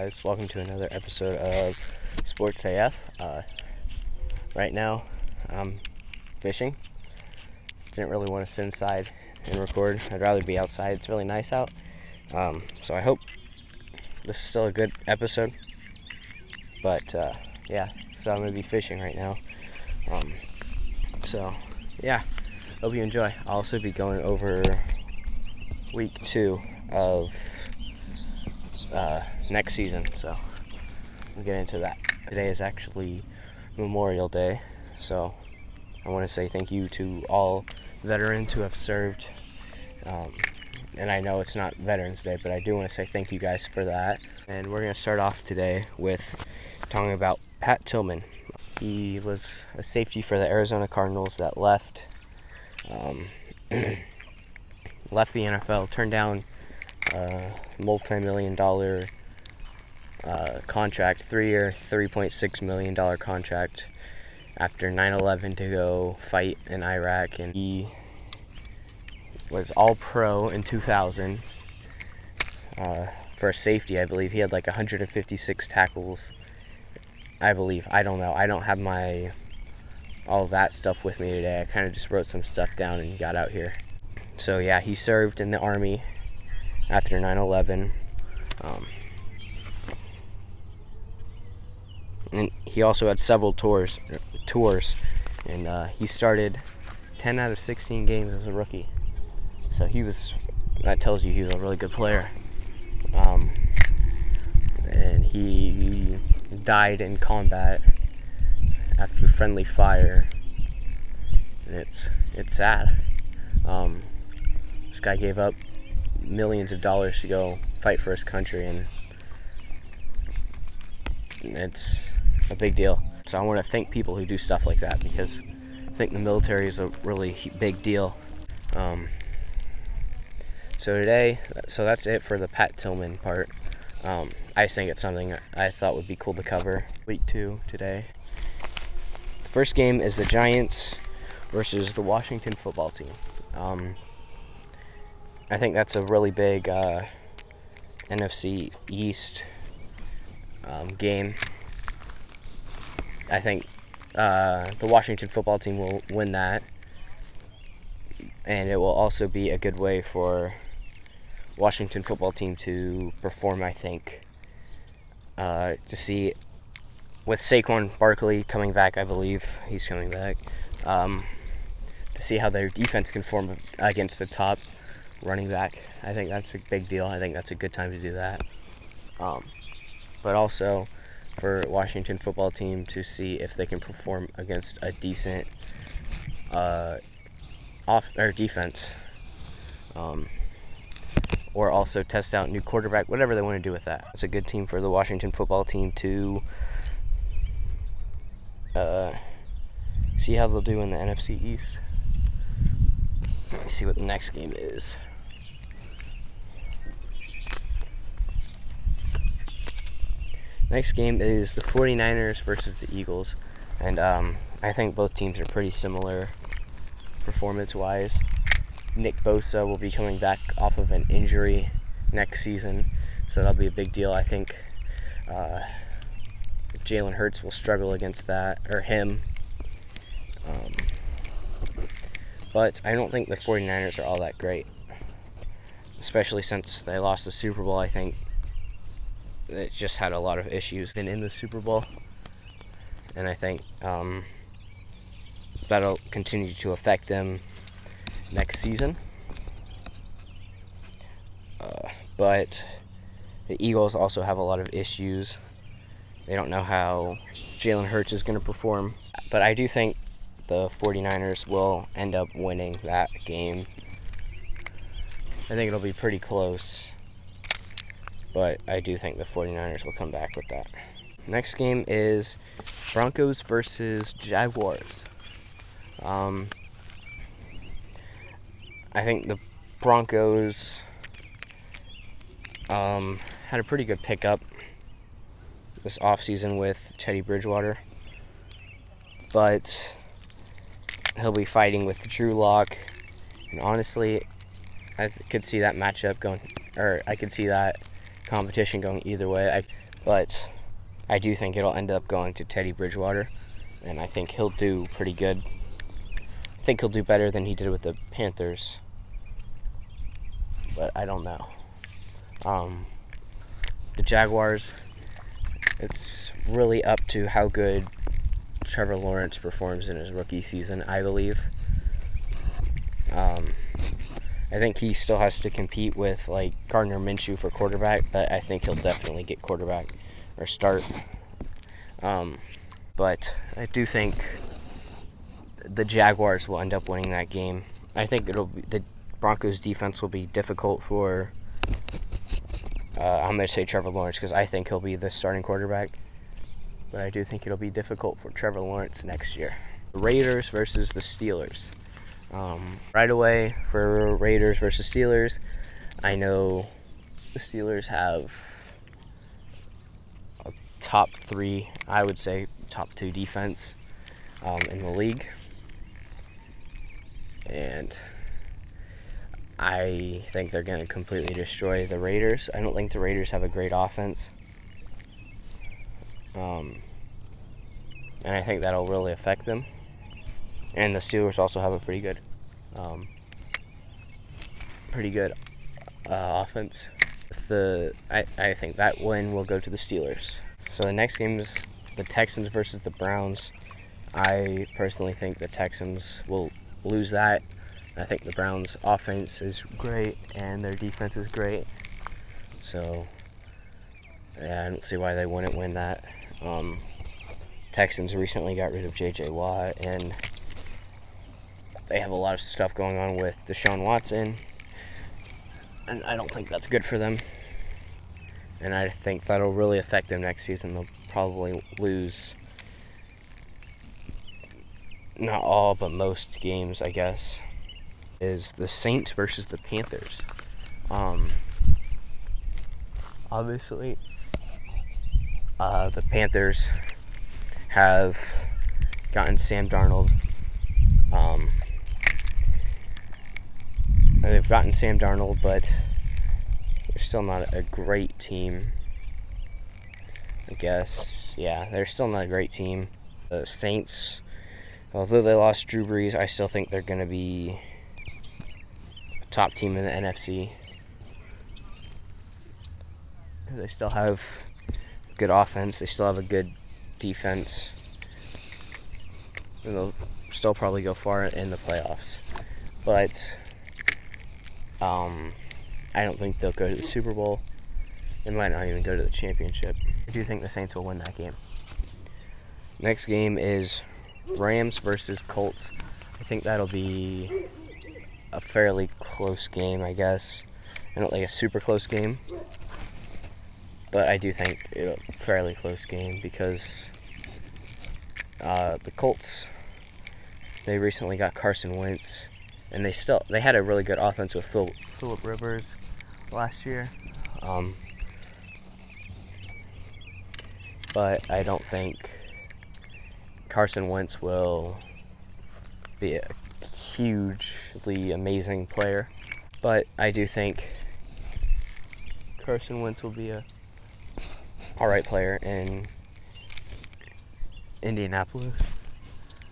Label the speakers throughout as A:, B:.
A: guys, welcome to another episode of Sports AF. Uh, right now, I'm fishing. Didn't really want to sit inside and record. I'd rather be outside. It's really nice out. Um, so I hope this is still a good episode. But uh, yeah, so I'm gonna be fishing right now. Um, so yeah, hope you enjoy. I'll also be going over week two of uh, next season. So we'll get into that. Today is actually Memorial Day, so I want to say thank you to all veterans who have served. Um, and I know it's not Veterans Day, but I do want to say thank you guys for that. And we're going to start off today with talking about Pat Tillman. He was a safety for the Arizona Cardinals that left um, left the NFL, turned down a multi-million dollar uh, contract, three-year, $3.6 million contract after 9/11 to go fight in Iraq, and he was All Pro in 2000 uh, for safety, I believe. He had like 156 tackles, I believe. I don't know. I don't have my all that stuff with me today. I kind of just wrote some stuff down and got out here. So yeah, he served in the army after 9/11. Um, and he also had several tours, tours, and uh, he started 10 out of 16 games as a rookie. So he was. That tells you he was a really good player. Um, and he died in combat after friendly fire. And it's it's sad. Um, this guy gave up millions of dollars to go fight for his country, and it's a big deal. So I want to thank people who do stuff like that because I think the military is a really big deal. Um, so today, so that's it for the Pat Tillman part. Um, I think it's something I thought would be cool to cover. Week two today. The first game is the Giants versus the Washington football team. Um, I think that's a really big uh, NFC East um, game. I think uh, the Washington football team will win that, and it will also be a good way for Washington football team to perform. I think uh, to see with Saquon Barkley coming back, I believe he's coming back. Um, to see how their defense can form against the top running back. I think that's a big deal. I think that's a good time to do that. Um, but also for Washington football team to see if they can perform against a decent uh, off or defense. Um, or also test out new quarterback, whatever they want to do with that. It's a good team for the Washington football team to uh, see how they'll do in the NFC East. Let me see what the next game is. Next game is the 49ers versus the Eagles. And um, I think both teams are pretty similar performance wise. Nick Bosa will be coming back off of an injury next season, so that'll be a big deal. I think uh, Jalen Hurts will struggle against that, or him. Um, but I don't think the 49ers are all that great, especially since they lost the Super Bowl. I think it just had a lot of issues in, in the Super Bowl. And I think um, that'll continue to affect them next season. Uh, but the Eagles also have a lot of issues. They don't know how Jalen Hurts is going to perform. But I do think the 49ers will end up winning that game. I think it'll be pretty close. But I do think the 49ers will come back with that. Next game is Broncos versus Jaguars. Um, I think the Broncos um, had a pretty good pickup this offseason with Teddy Bridgewater. But he'll be fighting with Drew Lock. And honestly, I could see that matchup going, or I could see that competition going either way. I, but I do think it'll end up going to Teddy Bridgewater, and I think he'll do pretty good. I think he'll do better than he did with the Panthers, but I don't know. Um, the Jaguars, it's really up to how good Trevor Lawrence performs in his rookie season, I believe. Um, I think he still has to compete with like Gardner Minshew for quarterback, but I think he'll definitely get quarterback or start. Um, but I do think the Jaguars will end up winning that game. I think it'll be, the Broncos defense will be difficult for. Uh, I'm going to say Trevor Lawrence because I think he'll be the starting quarterback. But I do think it'll be difficult for Trevor Lawrence next year. Raiders versus the Steelers. Um, right away for Raiders versus Steelers, I know the Steelers have a top three, I would say top two defense um, in the league. And I think they're going to completely destroy the Raiders. I don't think the Raiders have a great offense. Um, and I think that'll really affect them. And the Steelers also have a pretty good, um, pretty good uh, offense. The I, I think that win will go to the Steelers. So the next game is the Texans versus the Browns. I personally think the Texans will lose that. I think the Browns' offense is great and their defense is great. So yeah, I don't see why they wouldn't win that. Um, Texans recently got rid of J.J. Watt, and they have a lot of stuff going on with Deshaun Watson, and I don't think that's good for them. And I think that'll really affect them next season. They'll probably lose not all, but most games, I guess. Is the Saints versus the Panthers. Um, obviously, uh, the Panthers have gotten Sam Darnold. Um, they've gotten Sam Darnold, but they're still not a great team. I guess, yeah, they're still not a great team. The Saints, although they lost Drew Brees, I still think they're going to be a top team in the NFC. They still have good offense. They still have a good defense. And they'll still probably go far in the playoffs. But um, I don't think they'll go to the Super Bowl. They might not even go to the championship. I do think the Saints will win that game. Next game is Rams versus Colts. I think that'll be a fairly close game, I guess. I don't think a super close game but I do think it's a fairly close game because uh, the Colts they recently got Carson Wentz, and they still they had a really good offense with Phil, Philip Rivers last year. Um, but I don't think Carson Wentz will be a hugely amazing player. But I do think Carson Wentz will be a all right player in Indianapolis.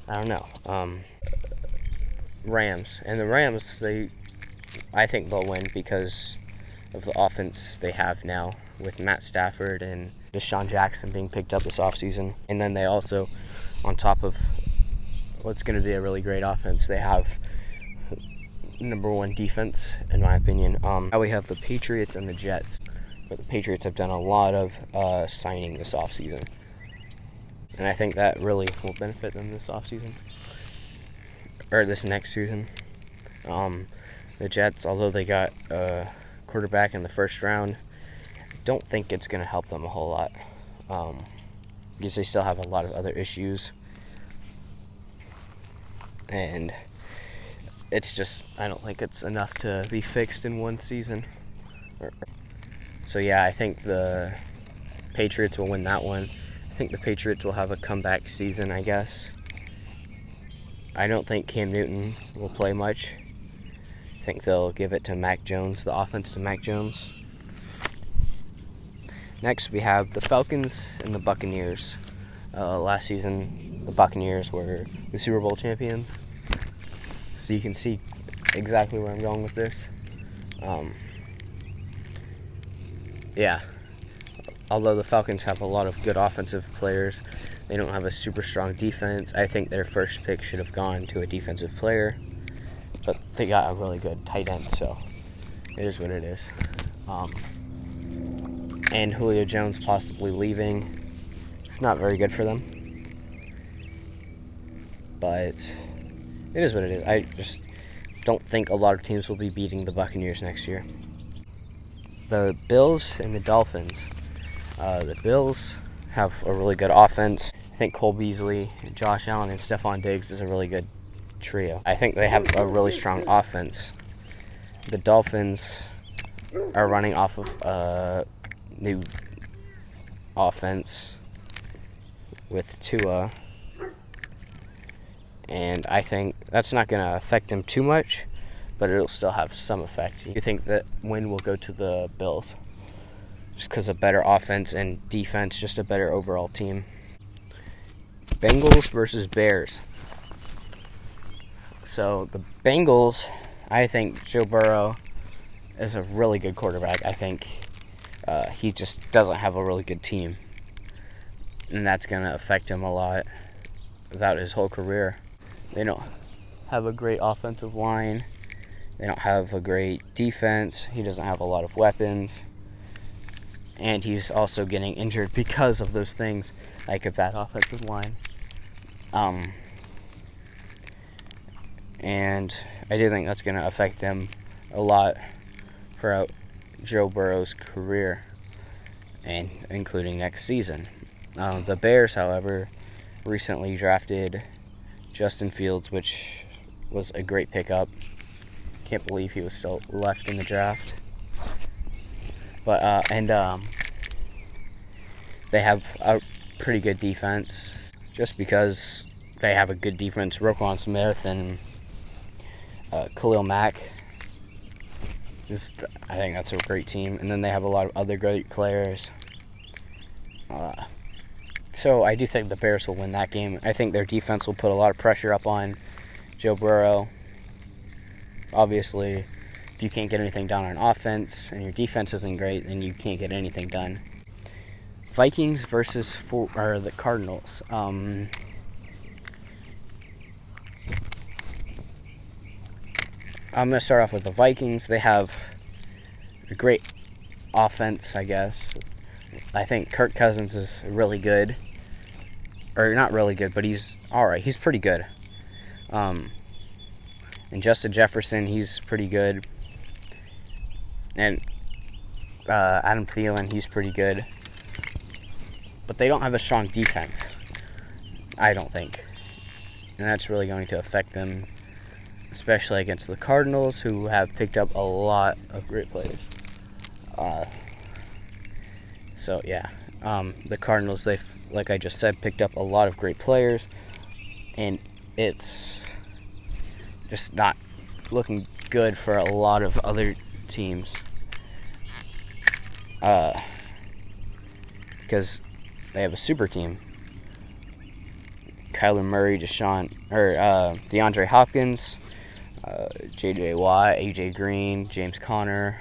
A: I don't know. Um, Rams and the Rams, they, I think they'll win because of the offense they have now with Matt Stafford and DeSean Jackson being picked up this offseason. And then they also, on top of what's going to be a really great offense, they have number one defense, in my opinion. Um, now we have the Patriots and the Jets. But the Patriots have done a lot of uh, signing this offseason. And I think that really will benefit them this offseason. Or this next season. Um, the Jets, although they got a quarterback in the first round, don't think it's going to help them a whole lot. Um, because they still have a lot of other issues. And it's just, I don't think it's enough to be fixed in one season. So yeah, I think the Patriots will win that one. I think the Patriots will have a comeback season, I guess. I don't think Cam Newton will play much. I think they'll give it to Mac Jones, the offense to Mac Jones. Next, we have the Falcons and the Buccaneers. Uh, last season, the Buccaneers were the Super Bowl champions. So you can see exactly where I'm going with this. Um, yeah. Although the Falcons have a lot of good offensive players, they don't have a super strong defense. I think their first pick should have gone to a defensive player, but they got a really good tight end, so it is what it is. Um, and Julio Jones possibly leaving. It's not very good for them. But it is what it is. I just don't think a lot of teams will be beating the Buccaneers next year. The Bills and the Dolphins. Uh, the Bills have a really good offense. I think Cole Beasley, Josh Allen, and Stefon Diggs is a really good trio. I think they have a really strong offense. The Dolphins are running off of a new offense with Tua. And I think that's not going to affect them too much, but it'll still have some effect. You think that win will go to the Bills? Just because of better offense and defense, just a better overall team. Bengals versus Bears. So the Bengals, I think Joe Burrow is a really good quarterback. I think uh, he just doesn't have a really good team and that's going to affect him a lot throughout his whole career. They don't have a great offensive line. They don't have a great defense. He doesn't have a lot of weapons. And he's also getting injured because of those things, like a bad offensive line. Um, and I do think that's going to affect them a lot throughout Joe Burrow's career, and including next season. Um, the Bears, however, recently drafted Justin Fields, which was a great pickup. Can't believe he was still left in the draft. But uh, and um, they have a pretty good defense, just because they have a good defense. Roquan Smith and uh, Khalil Mack. Just, I think that's a great team, and then they have a lot of other great players. Uh, so I do think the Bears will win that game. I think their defense will put a lot of pressure up on Joe Burrow. Obviously, if you can't get anything done on offense and your defense isn't great, then you can't get anything done. Vikings versus for, or the Cardinals. Um, I'm going to start off with the Vikings. They have a great offense, I guess. I think Kirk Cousins is really good or not really good, but he's all right. He's pretty good. Um, and Justin Jefferson, he's pretty good. And uh, Adam Thielen, he's pretty good. But they don't have a strong defense. I don't think. And that's really going to affect them, especially against the Cardinals, who have picked up a lot of great players. Uh, so, yeah. Um, the Cardinals, they've like I just said, picked up a lot of great players, and it's just not looking good for a lot of other teams. Uh, because they have a super team. Kyler Murray, Deshaun, or uh, DeAndre Hopkins, uh, J.J. Watt, A.J. Green, James Conner.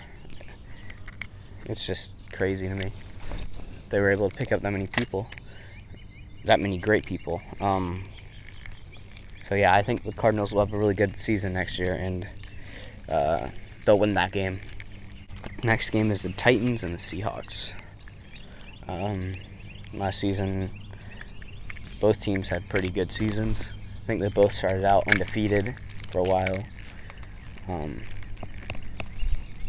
A: It's just crazy to me. They were able to pick up that many people that many great people. Um, so yeah, I think the Cardinals will have a really good season next year, and uh, they'll win that game. Next game is the Titans and the Seahawks. Um, last season, both teams had pretty good seasons. I think they both started out undefeated for a while. Um,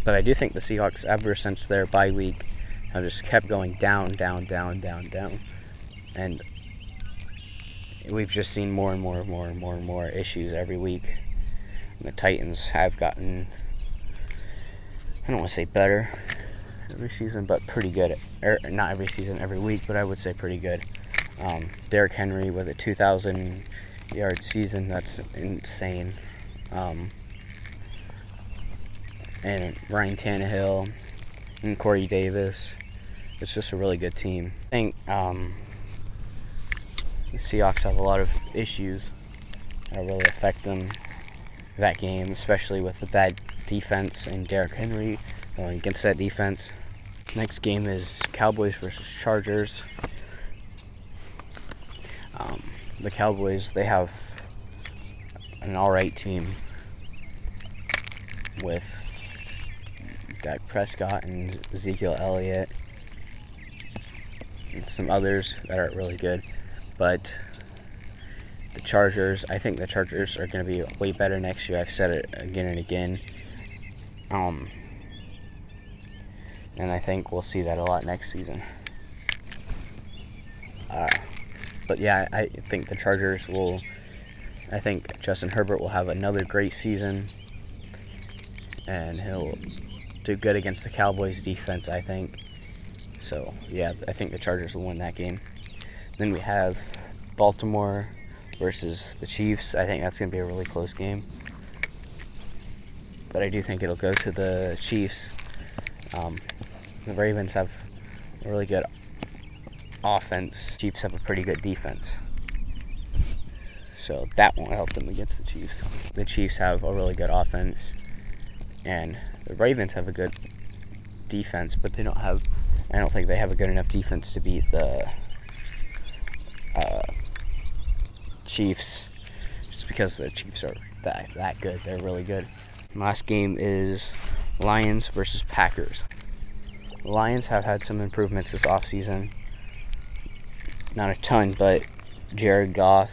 A: but I do think the Seahawks, ever since their bye week, have just kept going down, down, down, down, down. And we've just seen more and more and more and more and more issues every week. And the Titans have gotten, I don't want to say better every season, but pretty good. Er, not every season, every week, but I would say pretty good. Um, Derrick Henry with a 2,000 yard season, that's insane. Um, and Ryan Tannehill and Corey Davis. it's just a really good team. I think um, the Seahawks have a lot of issues that really affect them that game, especially with the bad defense and Derrick Henry going against that defense. Next game is Cowboys versus Chargers. Um, the Cowboys, they have an alright team with Dak Prescott and Ezekiel Elliott and some others that aren't really good. But the Chargers, I think the Chargers are going to be way better next year. I've said it again and again. Um, and I think we'll see that a lot next season. Uh, but yeah, I think the Chargers will. I think Justin Herbert will have another great season, and he'll do good against the Cowboys defense. I think. So yeah, I think the Chargers will win that game. Then we have Baltimore versus the Chiefs. I think that's going to be a really close game. But I do think it'll go to the Chiefs. Um, the Ravens have a really good offense. Chiefs have a pretty good defense. So that won't help them against the Chiefs. The Chiefs have a really good offense. And the Ravens have a good defense, but they don't have I don't think they have a good enough defense to beat the uh, Chiefs, just because the Chiefs are that that good. They're really good. Last game is Lions versus Packers. The Lions have had some improvements this offseason. Not a ton, but Jared Goff,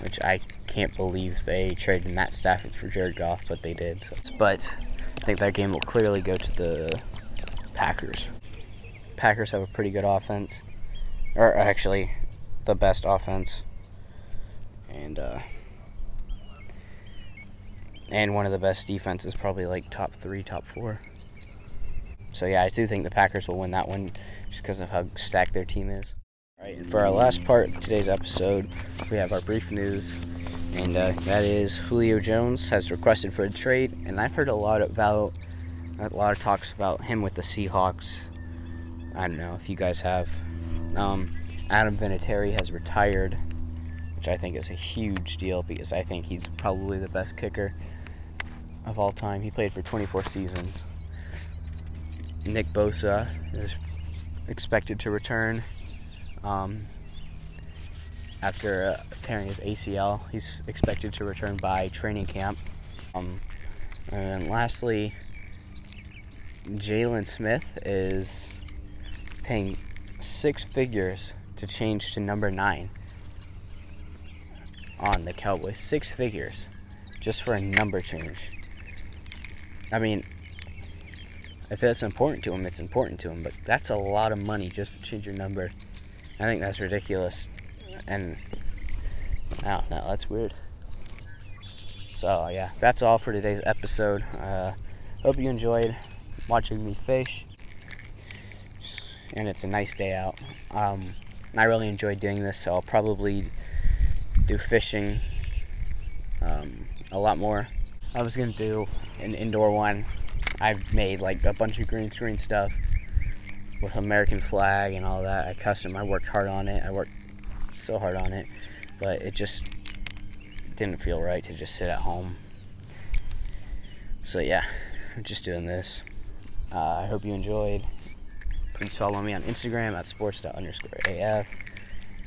A: which I can't believe they traded Matt Stafford for Jared Goff, but they did. But I think that game will clearly go to the Packers. Packers have a pretty good offense, or actually, the best offense, and uh, and one of the best defenses, probably like top three, top four. So yeah, I do think the Packers will win that one, just because of how stacked their team is. All right, and for our last part of today's episode, we have our brief news, and uh, that is Julio Jones has requested for a trade, and I've heard a lot about a lot of talks about him with the Seahawks I don't know if you guys have. Um, Adam Vinatieri has retired, which I think is a huge deal because I think he's probably the best kicker of all time. He played for 24 seasons. Nick Bosa is expected to return um, after uh, tearing his ACL. He's expected to return by training camp. Um, and lastly, Jaylon Smith is paying six figures to change to number nine on the Cowboys. Six figures just for a number change. I mean, if it's important to him, it's important to him, but that's a lot of money just to change your number. I think that's ridiculous. And I don't know, that's weird. So, yeah, that's all for today's episode. Uh, hope you enjoyed watching me fish and it's a nice day out. Um, I really enjoy doing this, so I'll probably do fishing um, a lot more. I was gonna do an indoor one. I've made like a bunch of green screen stuff with American flag and all that. I custom. I worked hard on it. I worked so hard on it, but it just didn't feel right to just sit at home. So yeah, I'm just doing this. Uh, I hope you enjoyed. Please follow me on Instagram at sports underscore AF.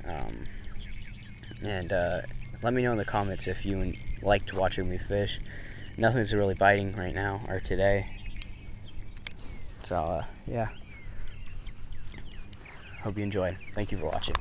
A: Um, and uh, let me know in the comments if you liked watching me fish. Nothing's really biting right now or today. So, uh, yeah. Hope you enjoyed. Thank you for watching.